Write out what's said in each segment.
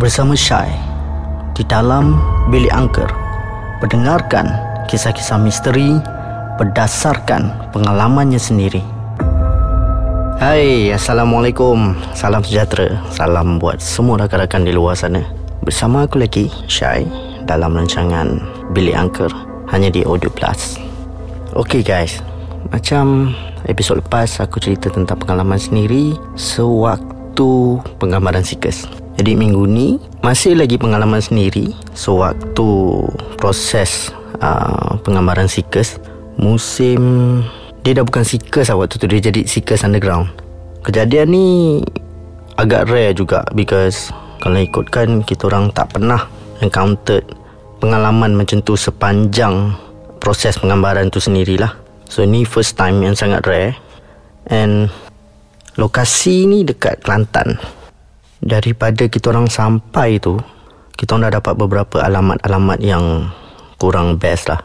bersama Syai di dalam bilik angker mendengarkan kisah-kisah misteri berdasarkan pengalamannya sendiri. Hai, Assalamualaikum. Salam sejahtera. Salam buat semua rakan-rakan di luar sana. Bersama aku lagi, Syai, dalam rancangan Bilik Angker hanya di Audio Plus. Okay guys, macam episod lepas aku cerita tentang pengalaman sendiri sewaktu penggambaran sikus. Jadi minggu ni masih lagi pengalaman sendiri sewaktu proses uh, penggambaran sikus musim dia dah bukan sikus lah waktu tu dia jadi sikus underground. Kejadian ni agak rare juga because kalau ikutkan kita orang tak pernah encountered pengalaman macam tu sepanjang proses penggambaran tu sendirilah. So ni first time yang sangat rare and lokasi ni dekat Kelantan daripada kita orang sampai tu kita orang dah dapat beberapa alamat-alamat yang kurang best lah.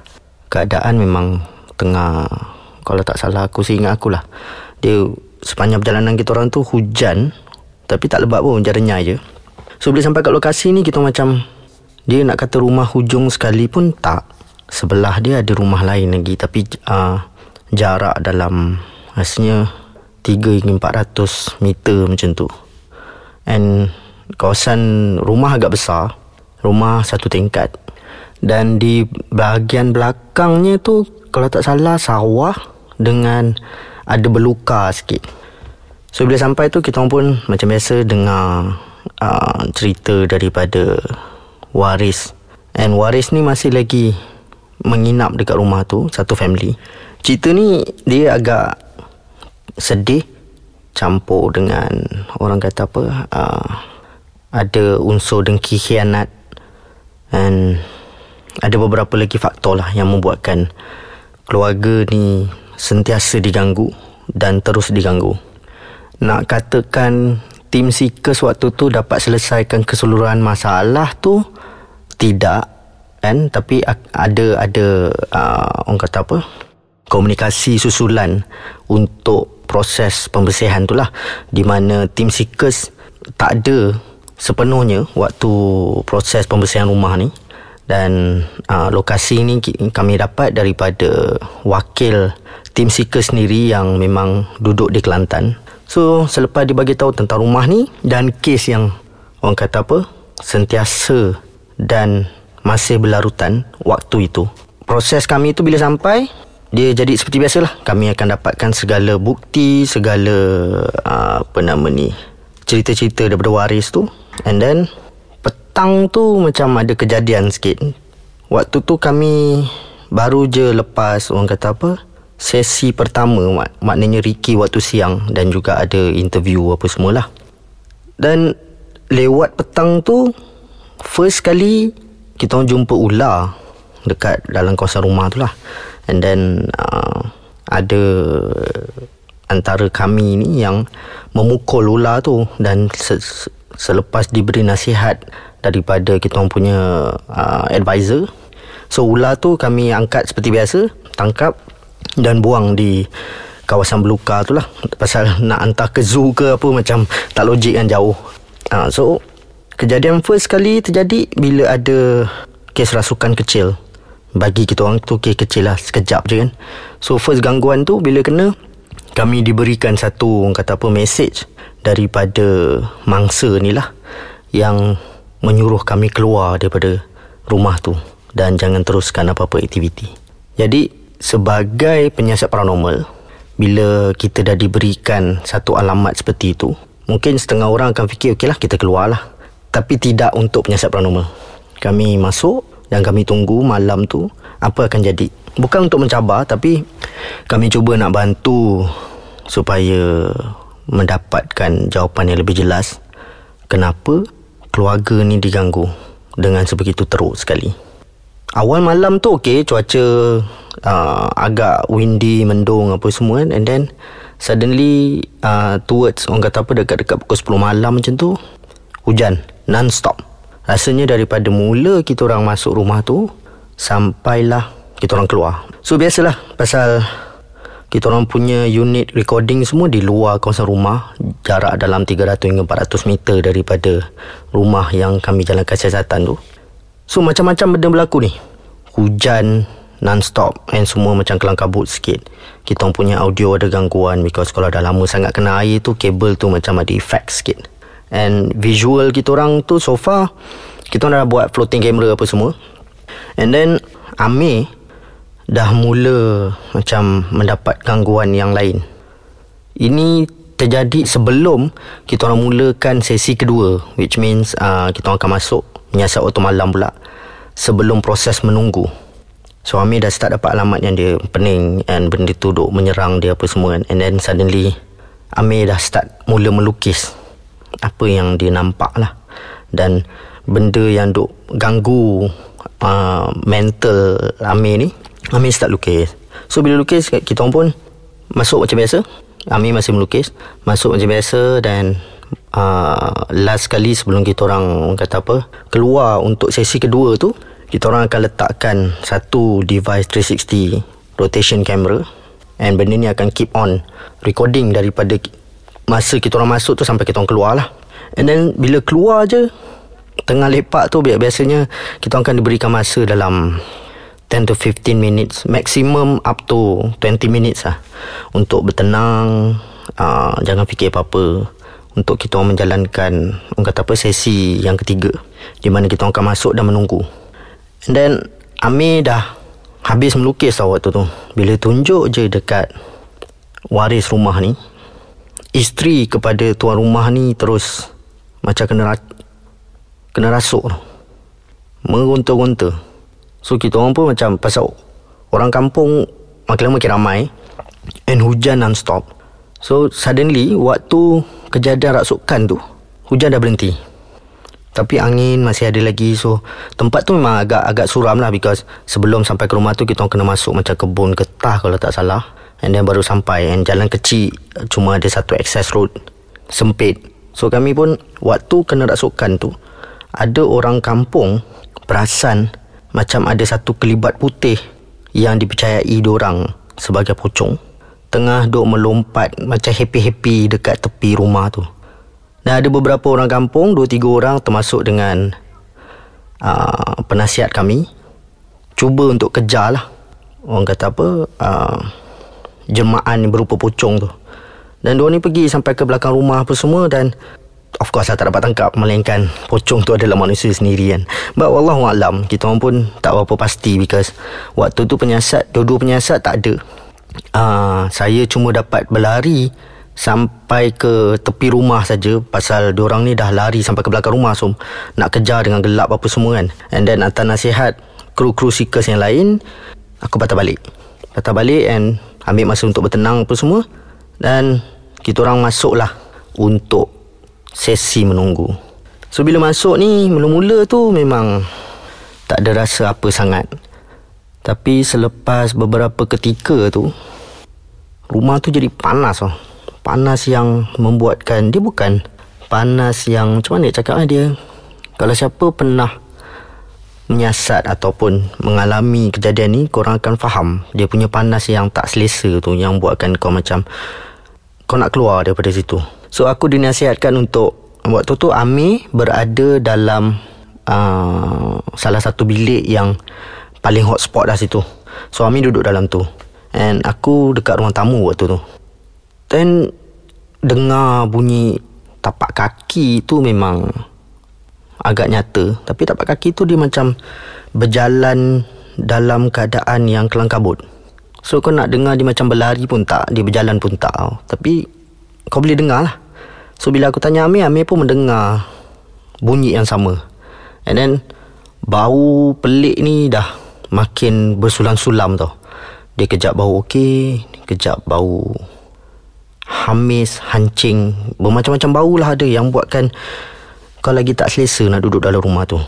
Keadaan memang tengah kalau tak salah aku seingat aku lah. Dia sepanjang perjalanan kita orang tu hujan tapi tak lebat pun renyah je so bila sampai kat lokasi ni kita macam dia nak kata rumah hujung sekali pun tak. Sebelah dia ada rumah lain lagi tapi uh, jarak dalam rasanya 3 hingga 400 meter macam tu And kawasan rumah agak besar Rumah satu tingkat. Dan di bahagian belakangnya tu Kalau tak salah sawah Dengan ada berluka sikit. So bila sampai tu kita pun macam biasa dengar uh, Cerita daripada waris. And waris ni masih lagi menginap dekat rumah tu Satu family. Cerita ni dia agak sedih campur dengan orang kata apa uh, ada unsur dengki khianat dan ada beberapa lagi faktor lah yang membuatkan keluarga ni sentiasa diganggu dan terus diganggu. Nak katakan tim Seekers waktu tu dapat selesaikan keseluruhan masalah tu? Tidak. Kan tapi ada ada uh, orang kata apa? Komunikasi susulan untuk proses pembersihan tu lah. Di mana tim Seekers tak ada sepenuhnya waktu proses pembersihan rumah ni. Dan uh, lokasi ni kami dapat daripada wakil tim Seekers sendiri yang memang duduk di Kelantan. So selepas dibagi tahu tentang rumah ni dan kes yang orang kata apa sentiasa dan masih berlarutan waktu itu. Proses kami itu bila sampai dia jadi seperti biasalah. Kami akan dapatkan segala bukti segala uh, apa nama ni cerita-cerita daripada waris tu. And then petang tu macam ada kejadian sikit. Waktu tu kami baru je lepas orang kata apa sesi pertama mak- maknanya Ricky waktu siang. Dan juga ada interview apa semualah. Dan lewat petang tu first kali kita jumpa ular dekat dalam kawasan rumah tu lah and then uh, ada antara kami ni yang memukul ular tu dan se- selepas diberi nasihat daripada kita orang punya uh, advisor. So ular tu kami angkat seperti biasa tangkap dan buang di kawasan beluka tu lah. Pasal nak hantar ke zoo ke apa macam tak logik kan jauh. Uh, so kejadian first kali terjadi bila ada kes rasukan kecil bagi kita orang tu kes kecil lah sekejap je kan. So first gangguan tu bila kena kami diberikan satu orang kata apa message daripada mangsa ni lah yang menyuruh kami keluar daripada rumah tu dan jangan teruskan apa-apa aktiviti. Jadi sebagai penyiasat paranormal bila kita dah diberikan satu alamat seperti itu mungkin setengah orang akan fikir okey lah kita keluar lah. Tapi tidak untuk penyiasat paranormal. Kami masuk dan kami tunggu malam tu apa akan jadi. Bukan untuk mencabar tapi kami cuba nak bantu supaya mendapatkan jawapan yang lebih jelas kenapa keluarga ni diganggu dengan sebegitu teruk sekali. Awal malam tu okey cuaca uh, agak windy mendung apa semua kan and then suddenly uh, towards orang kata apa dekat-dekat pukul 10 malam macam tu hujan non-stop Rasanya daripada mula kita orang masuk rumah tu Sampailah kita orang keluar. So biasalah pasal kita orang punya unit recording semua di luar kawasan rumah jarak dalam 300 hingga 400 meter daripada rumah yang kami jalankan siasatan tu. So macam-macam benda berlaku ni. Hujan non-stop and semua macam kelang kabut sikit. Kita orang punya audio ada gangguan because kalau dah lama sangat kena air tu kabel tu macam ada effect sikit and visual kita orang tu so far kita orang dah buat floating camera apa semua and then Amir dah mula macam mendapat gangguan yang lain. Ini terjadi sebelum kita orang mulakan sesi kedua which means uh, kita orang akan masuk menyiasat waktu malam pula sebelum proses menunggu. So Amir dah start dapat alamat yang dia pening and benda tu duk menyerang dia apa semua kan. And then suddenly Amir dah start mula melukis apa yang dia nampak lah. Dan benda yang duk ganggu uh, mental Amir ni Amir start lukis. So bila lukis Kita orang pun Masuk macam biasa. Amir masih melukis. Masuk macam biasa Dan uh, Last kali sebelum kita orang Kata apa Keluar untuk sesi kedua tu Kita orang akan letakkan Satu device 360 Rotation camera. And benda ni akan keep on Recording daripada Masa kita orang masuk tu Sampai kita orang keluar lah And then Bila keluar je Tengah lepak tu Biasanya Kita akan diberikan masa dalam 10 to 15 minutes maximum up to 20 minutes lah untuk bertenang uh, jangan fikir apa-apa untuk kita orang menjalankan orang kata apa sesi yang ketiga di mana kita orang akan masuk dan menunggu. And then Amir dah habis melukis tau waktu tu. Bila tunjuk je dekat waris rumah ni isteri kepada tuan rumah ni terus macam kena kena rasuk meronta-ronta So kita orang pun macam Pasal Orang kampung Makin lama makin ramai And hujan non-stop. So suddenly Waktu Kejadian rasukan tu Hujan dah berhenti. Tapi angin masih ada lagi. So Tempat tu memang agak Agak suram lah Because Sebelum sampai ke rumah tu Kita orang kena masuk Macam kebun getah Kalau tak salah And then baru sampai And jalan kecil Cuma ada satu access road Sempit So kami pun Waktu kena rasukan tu Ada orang kampung Perasan macam ada satu kelibat putih yang dipercayai orang sebagai pocong tengah duk melompat macam happy-happy dekat tepi rumah tu. Dan ada beberapa orang kampung, dua tiga orang termasuk dengan uh, penasihat kami cuba untuk kejar lah. Orang kata apa? Uh, jemaah ni berupa pocong tu. Dan dua ni pergi sampai ke belakang rumah apa semua dan of course lah tak dapat tangkap melainkan pocong tu adalah manusia sendiri kan. But wallahu alam kita orang pun tak berapa pasti because waktu tu penyiasat dua-dua penyiasat tak ada. Uh, saya cuma dapat berlari sampai ke tepi rumah saja pasal orang ni dah lari sampai ke belakang rumah so nak kejar dengan gelap apa semua kan. And then atas nasihat kru-kru seekers yang lain aku patah balik. Patah balik and ambil masa untuk bertenang apa semua dan kita orang masuklah untuk sesi menunggu. So bila masuk ni mula-mula tu memang tak ada rasa apa sangat. Tapi selepas beberapa ketika tu rumah tu jadi panas oh. Panas yang membuatkan dia bukan panas yang macam mana nak cakap lah dia. Kalau siapa pernah menyiasat ataupun mengalami kejadian ni korang akan faham dia punya panas yang tak selesa tu yang buatkan kau macam kau nak keluar daripada situ. So aku dinasihatkan untuk waktu tu Ami berada dalam uh, salah satu bilik yang paling hot spot dah situ. So Ami duduk dalam tu. And aku dekat ruang tamu waktu tu. Then dengar bunyi tapak kaki tu memang agak nyata. Tapi tapak kaki tu dia macam berjalan dalam keadaan yang kelang kabut. So kau nak dengar dia macam berlari pun tak, dia berjalan pun tak. Tapi kau boleh dengar lah. So bila aku tanya Amir Amir pun mendengar Bunyi yang sama And then Bau pelik ni dah Makin bersulam-sulam tau Dia kejap bau okey Kejap bau Hamis Hancing Bermacam-macam bau lah ada Yang buatkan Kau lagi tak selesa Nak duduk dalam rumah tu.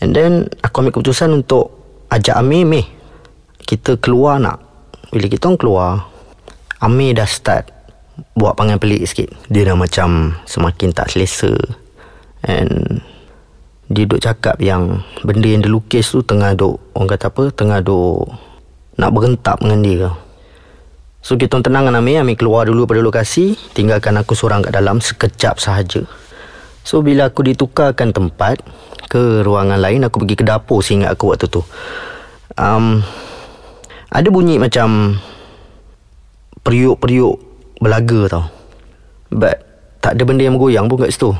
And then Aku ambil keputusan untuk Ajak Amir Meh. Kita keluar nak. Bila kita orang keluar Amir dah start buat pangan pelik sikit. Dia dah macam semakin tak selesa. And dia duk cakap yang benda yang dia lukis tu tengah duk orang kata apa tengah duk nak berentak dengan dia So kita tenang dengan Amir. Amir keluar dulu pada lokasi. Tinggalkan aku seorang kat dalam Sekejap sahaja So bila aku ditukarkan tempat Ke ruangan lain Aku pergi ke dapur Seingat aku waktu tu. Um, Ada bunyi macam Periuk-periuk Belaga tau. But Tak ada benda yang bergoyang pun kat situ.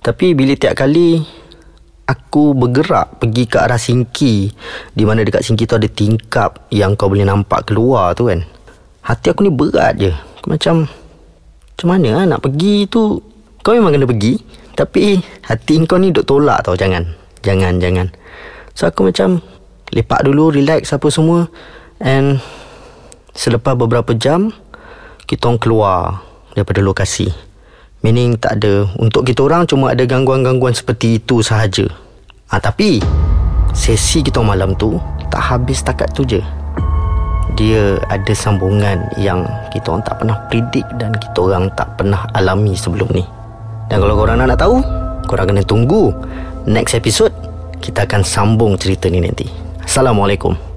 Tapi bila tiap kali Aku bergerak Pergi ke arah singki Di mana dekat singki tu ada tingkap Yang kau boleh nampak keluar tu kan Hati aku ni berat je. Macam Macam mana lah nak pergi tu? Kau memang kena pergi Tapi Hati kau ni duk tolak tau Jangan. Jangan Jangan. So aku macam Lepak dulu Relax apa semua. And Selepas beberapa jam Kita orang keluar Daripada lokasi. Meaning tak ada Untuk kita orang Cuma ada gangguan-gangguan Seperti itu sahaja. Ah, Tapi Sesi kita malam tu Tak habis takat tu je. Dia ada sambungan yang kita orang tak pernah predik dan kita orang tak pernah alami sebelum ni. Dan kalau korang nak, tahu, korang kena tunggu next episode kita akan sambung cerita ni nanti. Assalamualaikum.